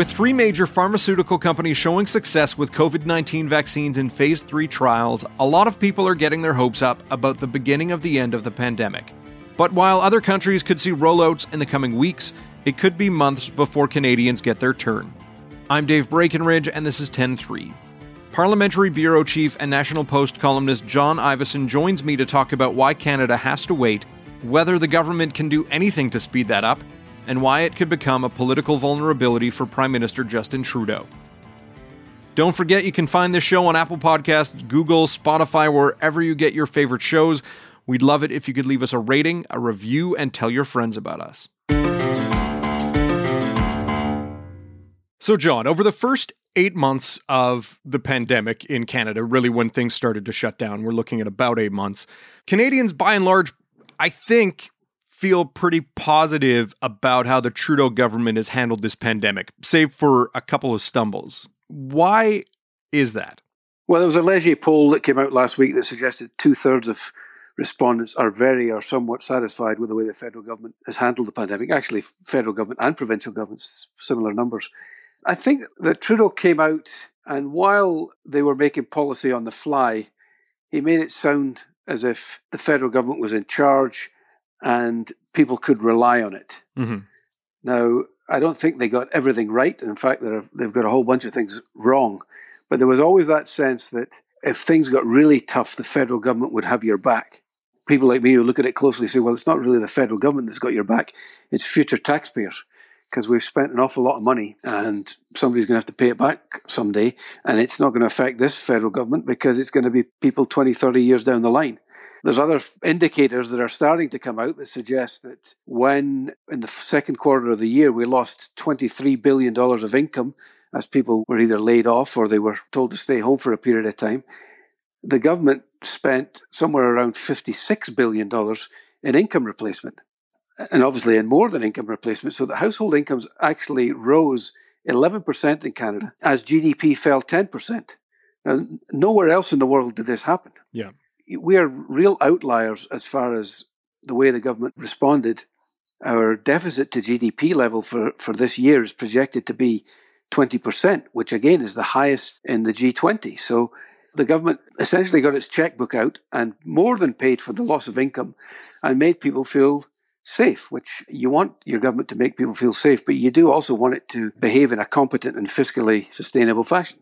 With three major pharmaceutical companies showing success with COVID 19 vaccines in phase 3 trials, a lot of people are getting their hopes up about the beginning of the end of the pandemic. But while other countries could see rollouts in the coming weeks, it could be months before Canadians get their turn. I'm Dave Breckenridge, and this is 10 3. Parliamentary Bureau Chief and National Post columnist John Ivison joins me to talk about why Canada has to wait, whether the government can do anything to speed that up, and why it could become a political vulnerability for Prime Minister Justin Trudeau. Don't forget you can find this show on Apple Podcasts, Google, Spotify, wherever you get your favorite shows. We'd love it if you could leave us a rating, a review, and tell your friends about us. So, John, over the first eight months of the pandemic in Canada, really when things started to shut down, we're looking at about eight months, Canadians by and large, I think, feel pretty positive about how the Trudeau government has handled this pandemic, save for a couple of stumbles. Why is that? Well, there was a Leger poll that came out last week that suggested two thirds of respondents are very or somewhat satisfied with the way the federal government has handled the pandemic. Actually, federal government and provincial governments, similar numbers. I think that Trudeau came out, and while they were making policy on the fly, he made it sound as if the federal government was in charge and people could rely on it. Mm-hmm. Now, I don't think they got everything right. In fact, they've got a whole bunch of things wrong. But there was always that sense that if things got really tough, the federal government would have your back. People like me who look at it closely say, well, it's not really the federal government that's got your back, it's future taxpayers because we've spent an awful lot of money and somebody's going to have to pay it back someday. And it's not going to affect this federal government because it's going to be people 20, 30 years down the line. There's other indicators that are starting to come out that suggest that when in the second quarter of the year we lost $23 billion of income as people were either laid off or they were told to stay home for a period of time, the government spent somewhere around $56 billion in income replacement. And obviously, in more than income replacement. So the household incomes actually rose 11% in Canada as GDP fell 10%. Now, nowhere else in the world did this happen. Yeah we are real outliers as far as the way the government responded. Our deficit to GDP level for, for this year is projected to be 20%, which again is the highest in the G20. So the government essentially got its checkbook out and more than paid for the loss of income and made people feel safe, which you want your government to make people feel safe, but you do also want it to behave in a competent and fiscally sustainable fashion.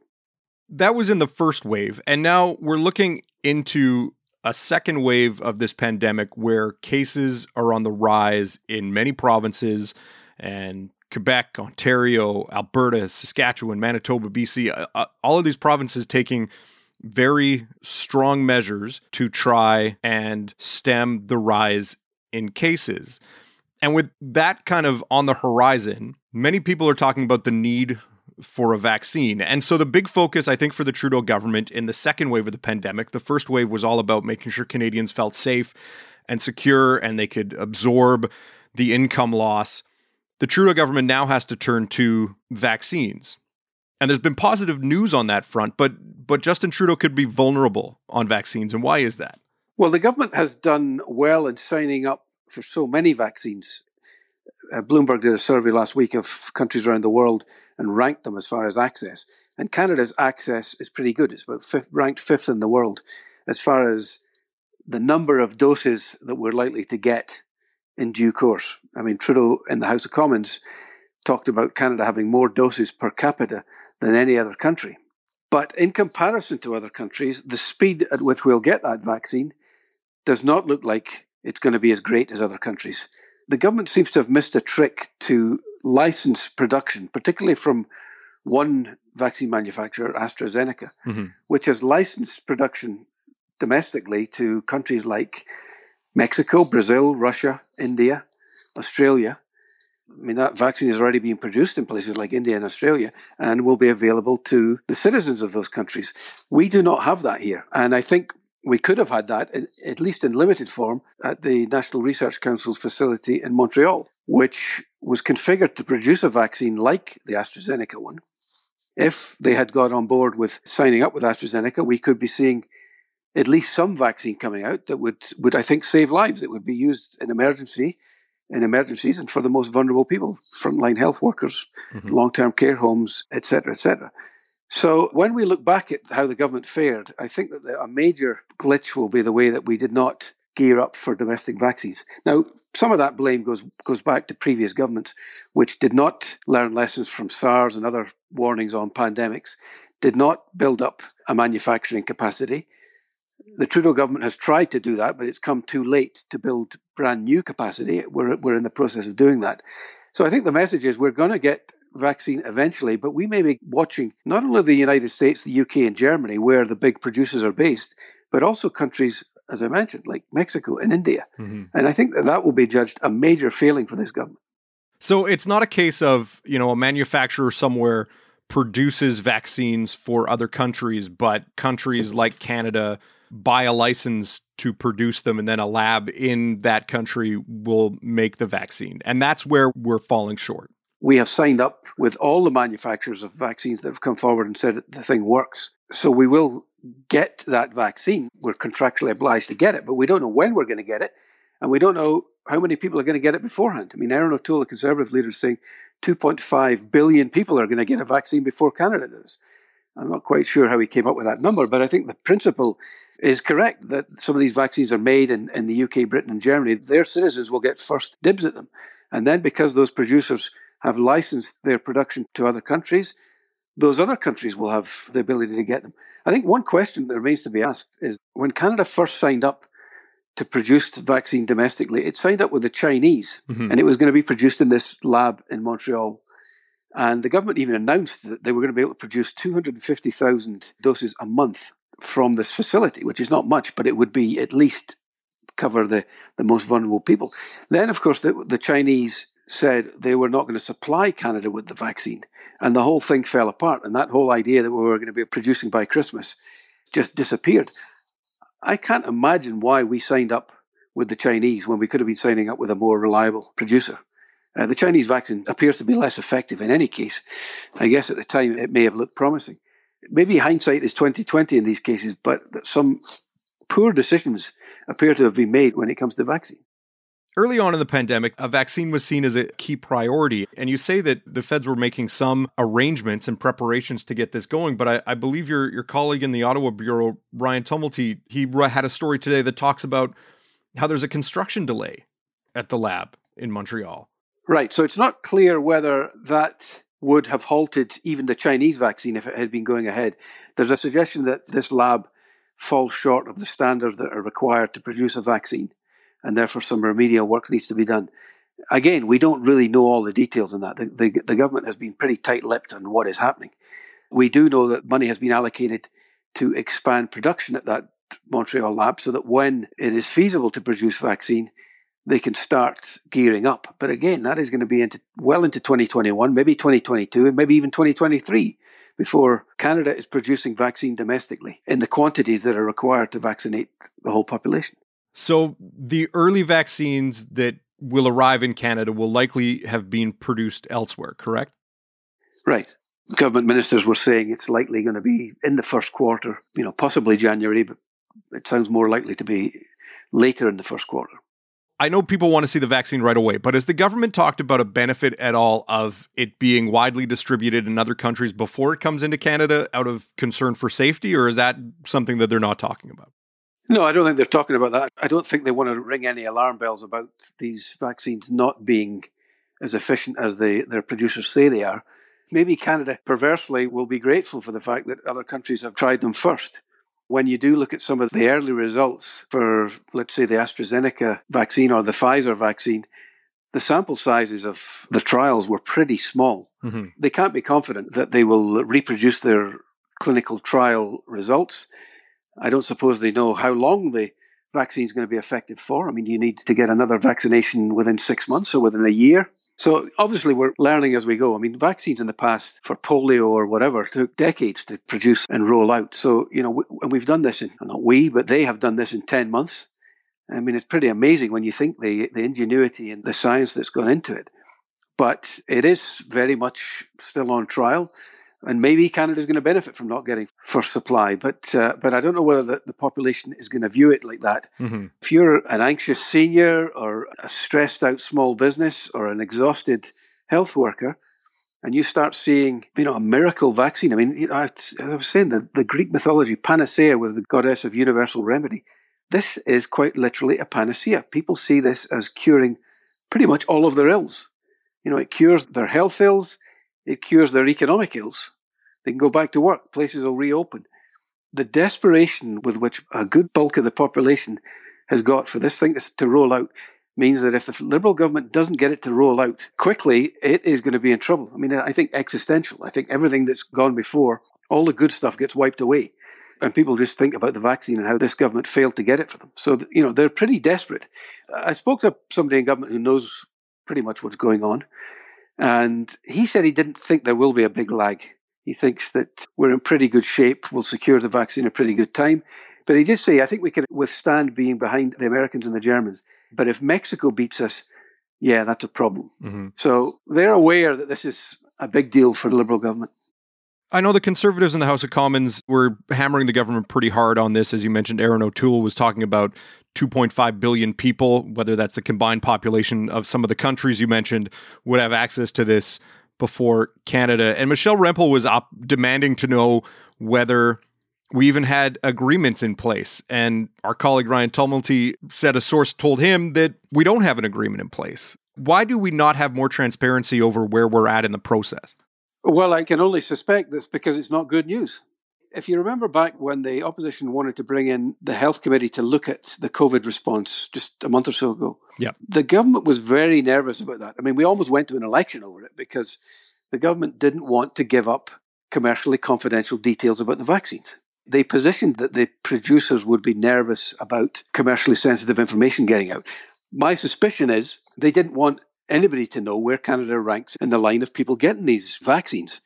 That was in the first wave. And now we're looking into a second wave of this pandemic where cases are on the rise in many provinces and Quebec, Ontario, Alberta, Saskatchewan, Manitoba, BC, uh, uh, all of these provinces taking very strong measures to try and stem the rise in cases. And with that kind of on the horizon, many people are talking about the need for a vaccine. And so the big focus, I think, for the Trudeau government in the second wave of the pandemic, the first wave was all about making sure Canadians felt safe and secure and they could absorb the income loss. The Trudeau government now has to turn to vaccines. And there's been positive news on that front, but but Justin Trudeau could be vulnerable on vaccines. And why is that? Well, the government has done well in signing up for so many vaccines. Uh, Bloomberg did a survey last week of countries around the world and ranked them as far as access. And Canada's access is pretty good. It's about fifth, ranked fifth in the world as far as the number of doses that we're likely to get in due course. I mean, Trudeau in the House of Commons talked about Canada having more doses per capita than any other country. But in comparison to other countries, the speed at which we'll get that vaccine does not look like it's going to be as great as other countries. The government seems to have missed a trick to license production, particularly from one vaccine manufacturer, AstraZeneca, mm-hmm. which has licensed production domestically to countries like Mexico, Brazil, Russia, India, Australia. I mean, that vaccine is already being produced in places like India and Australia and will be available to the citizens of those countries. We do not have that here. And I think we could have had that, at least in limited form, at the National Research Council's facility in Montreal, which was configured to produce a vaccine like the AstraZeneca one. If they had got on board with signing up with AstraZeneca, we could be seeing at least some vaccine coming out that would, would I think, save lives. It would be used in emergency in emergencies and for the most vulnerable people, frontline health workers, mm-hmm. long term care homes, etc., etc. So when we look back at how the government fared, I think that a major glitch will be the way that we did not gear up for domestic vaccines. Now, some of that blame goes goes back to previous governments, which did not learn lessons from SARS and other warnings on pandemics, did not build up a manufacturing capacity. The Trudeau government has tried to do that, but it's come too late to build brand new capacity. We're, we're in the process of doing that. So I think the message is we're going to get vaccine eventually, but we may be watching not only the United States, the UK, and Germany, where the big producers are based, but also countries, as I mentioned, like Mexico and India. Mm-hmm. And I think that that will be judged a major failing for this government. So it's not a case of, you know, a manufacturer somewhere produces vaccines for other countries, but countries like Canada buy a license to produce them and then a lab in that country will make the vaccine. And that's where we're falling short we have signed up with all the manufacturers of vaccines that have come forward and said the thing works. So we will get that vaccine. We're contractually obliged to get it, but we don't know when we're going to get it. And we don't know how many people are going to get it beforehand. I mean, Erin O'Toole, the Conservative leader, is saying 2.5 billion people are going to get a vaccine before Canada does. I'm not quite sure how he came up with that number, but I think the principle is correct that some of these vaccines are made in, in the UK, Britain, and Germany. Their citizens will get first dibs at them. And then because those producers have licensed their production to other countries, those other countries will have the ability to get them. I think one question that remains to be asked is when Canada first signed up to produce the vaccine domestically, it signed up with the Chinese mm-hmm. and it was going to be produced in this lab in Montreal. And the government even announced that they were going to be able to produce 250,000 doses a month from this facility, which is not much, but it would be at least cover the, the most vulnerable people. Then, of course, the, the Chinese said they were not going to supply Canada with the vaccine. And the whole thing fell apart. And that whole idea that we were going to be producing by Christmas just disappeared. I can't imagine why we signed up with the Chinese when we could have been signing up with a more reliable producer. Uh, the Chinese vaccine appears to be less effective in any case. I guess at the time it may have looked promising. Maybe hindsight is 2020 in these cases, but some poor decisions appear to have been made when it comes to vaccine. Early on in the pandemic, a vaccine was seen as a key priority. And you say that the feds were making some arrangements and preparations to get this going. But I, I believe your, your colleague in the Ottawa Bureau, Ryan Tumilty, he had a story today that talks about how there's a construction delay at the lab in Montreal. Right. So it's not clear whether that would have halted even the Chinese vaccine if it had been going ahead. There's a suggestion that this lab falls short of the standards that are required to produce a vaccine and therefore some remedial work needs to be done. Again, we don't really know all the details on that. The, the, the government has been pretty tight lipped on what is happening. We do know that money has been allocated to expand production at that Montreal lab so that when it is feasible to produce vaccine, they can start gearing up. But again, that is going to be into well into 2021, maybe 2022, and maybe even 2023 before Canada is producing vaccine domestically in the quantities that are required to vaccinate the whole population. So the early vaccines that will arrive in Canada will likely have been produced elsewhere, correct? Right. Government ministers were saying it's likely going to be in the first quarter, you know, possibly January, but it sounds more likely to be later in the first quarter. I know people want to see the vaccine right away, but has the government talked about a benefit at all of it being widely distributed in other countries before it comes into Canada out of concern for safety, or is that something that they're not talking about? No, I don't think they're talking about that. I don't think they want to ring any alarm bells about these vaccines not being as efficient as they, their producers say they are. Maybe Canada, perversely, will be grateful for the fact that other countries have tried them first. When you do look at some of the early results for, let's say, the AstraZeneca vaccine or the Pfizer vaccine, the sample sizes of the trials were pretty small. Mm-hmm. They can't be confident that they will reproduce their clinical trial results. I don't suppose they know how long the vaccine is going to be effective for. I mean, you need to get another vaccination within six months or within a year. So obviously, we're learning as we go. I mean, vaccines in the past for polio or whatever took decades to produce and roll out. So you know, and we've done this in not we, but they have done this in ten months. I mean, it's pretty amazing when you think the the ingenuity and the science that's gone into it. But it is very much still on trial. And maybe Canada's going to benefit from not getting first supply. But uh, but I don't know whether the, the, population is going to view it like that. Mm-hmm. If you're an anxious senior or a stressed out small business or an exhausted health worker, and you start seeing, you know, a miracle vaccine. I mean, you know, I, I was saying that the Greek mythology, Panacea was the goddess of universal remedy. This is quite literally a panacea. People see this as curing pretty much all of their ills. You know, it cures their health ills, it cures their economic ills. They can go back to work, places will reopen. The desperation with which a good bulk of the population has got for this thing to roll out means that if the Liberal government doesn't get it to roll out quickly, it is going to be in trouble. I mean, I think existential. I think everything that's gone before, all the good stuff gets wiped away. And people just think about the vaccine and how this government failed to get it for them. So, you know, they're pretty desperate. I spoke to somebody in government who knows pretty much what's going on. And he said he didn't think there will be a big lag. He thinks that we're in pretty good shape. We'll secure the vaccine in a pretty good time. But he did say, I think we can withstand being behind the Americans and the Germans. But if Mexico beats us, yeah, that's a problem. Mm-hmm. So they're aware that this is a big deal for the Liberal government. I know the Conservatives in the House of Commons were hammering the government pretty hard on this. As you mentioned, Erin O'Toole was talking about 2.5 billion people, whether that's the combined population of some of the countries you mentioned, would have access to this before Canada. And Michelle Rempel was up demanding to know whether we even had agreements in place. And our colleague Ryan Tumilty said a source told him that we don't have an agreement in place. Why do we not have more transparency over where we're at in the process? Well, I can only suspect that's because it's not good news. If you remember back when the opposition wanted to bring in the health committee to look at the COVID response just a month or so ago, yeah. the government was very nervous about that. I mean, we almost went to an election over it because the government didn't want to give up commercially confidential details about the vaccines. They positioned that the producers would be nervous about commercially sensitive information getting out. My suspicion is they didn't want anybody to know where Canada ranks in the line of people getting these vaccines.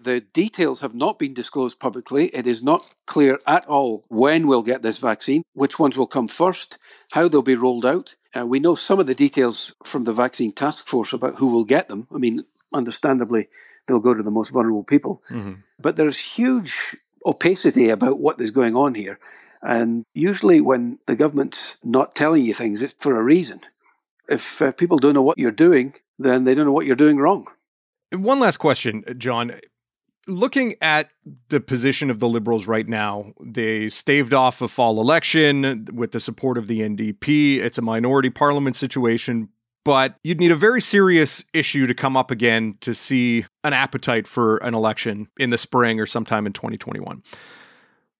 The details have not been disclosed publicly. It is not clear at all when we'll get this vaccine, which ones will come first, how they'll be rolled out. Uh, we know some of the details from the vaccine task force about who will get them. I mean, understandably, they'll go to the most vulnerable people. Mm-hmm. But there's huge opacity about what is going on here. And usually, when the government's not telling you things, it's for a reason. If uh, people don't know what you're doing, then they don't know what you're doing wrong. One last question, John. Looking at the position of the Liberals right now, they staved off a fall election with the support of the NDP. It's a minority parliament situation, but you'd need a very serious issue to come up again to see an appetite for an election in the spring or sometime in 2021.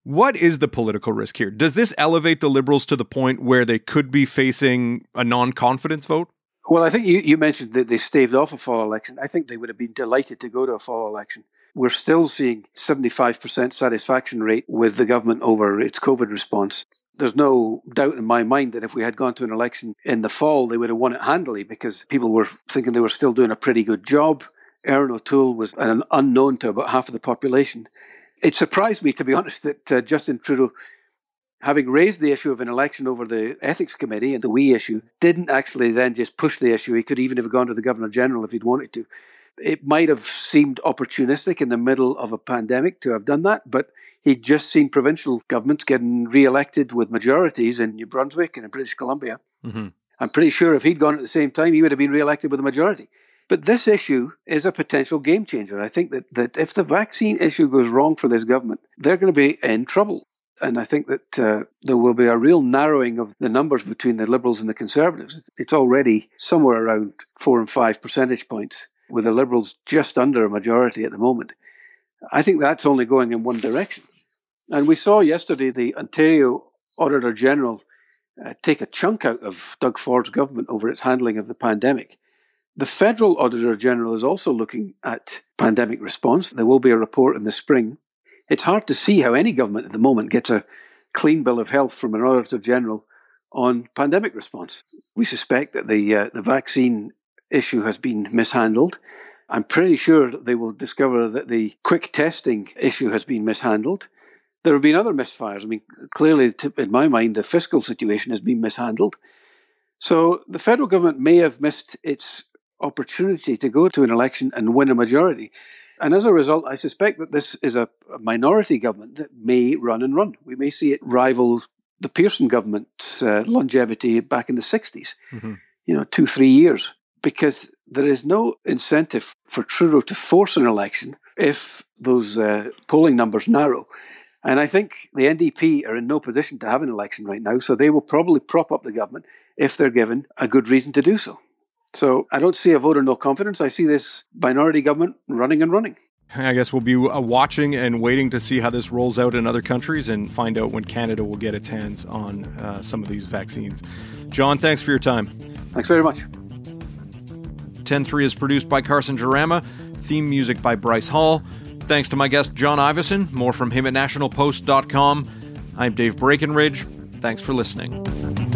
What is the political risk here? Does this elevate the Liberals to the point where they could be facing a non confidence vote? Well, I think you, you mentioned that they staved off a fall election. I think they would have been delighted to go to a fall election. We're still seeing 75% satisfaction rate with the government over its COVID response there's no doubt in my mind that if we had gone to an election in the fall, they would have won it handily because people were thinking they were still doing a pretty good job. Erin O'Toole was an unknown to about half of the population. It surprised me, to be honest, that uh, Justin Trudeau, having raised the issue of an election over the ethics committee and the WE issue, didn't actually then just push the issue. He could even have gone to the Governor General if he'd wanted to. It might have seemed opportunistic in the middle of a pandemic to have done that, but He'd just seen provincial governments getting re-elected with majorities in New Brunswick and in British Columbia. Mm-hmm. I'm pretty sure if he'd gone at the same time, he would have been re-elected with a majority. But this issue is a potential game changer. I think that, that if the vaccine issue goes wrong for this government, they're going to be in trouble. And I think that uh, there will be a real narrowing of the numbers between the Liberals and the Conservatives. It's already somewhere around four and five percentage points, with the Liberals just under a majority at the moment. I think that's only going in one direction. And we saw yesterday the Ontario Auditor General uh, take a chunk out of Doug Ford's government over its handling of the pandemic. The Federal Auditor General is also looking at pandemic response. There will be a report in the spring. It's hard to see how any government at the moment gets a clean bill of health from an Auditor General on pandemic response. We suspect that the uh, the vaccine issue has been mishandled. I'm pretty sure they will discover that the quick testing issue has been mishandled. There have been other misfires. I mean, clearly, in my mind, the fiscal situation has been mishandled. So the federal government may have missed its opportunity to go to an election and win a majority. And as a result, I suspect that this is a, minority government that may run and run. We may see it rival the Pearson government's uh, longevity back in the 60s, mm-hmm. you know, two, three years, because there is no incentive for Trudeau to force an election if those uh, polling numbers narrow. And I think the NDP are in no position to have an election right now, so they will probably prop up the government if they're given a good reason to do so. So I don't see a vote of no confidence. I see this minority government running and running. I guess we'll be uh, watching and waiting to see how this rolls out in other countries and find out when Canada will get its hands on uh, some of these vaccines. John, thanks for your time. Thanks very much. 10 3 is produced by Carson Jerema, theme music by Bryce Hall. Thanks to my guest, John Ivison. More from him at nationalpost.com. I'm Dave Breckenridge. Thanks for listening.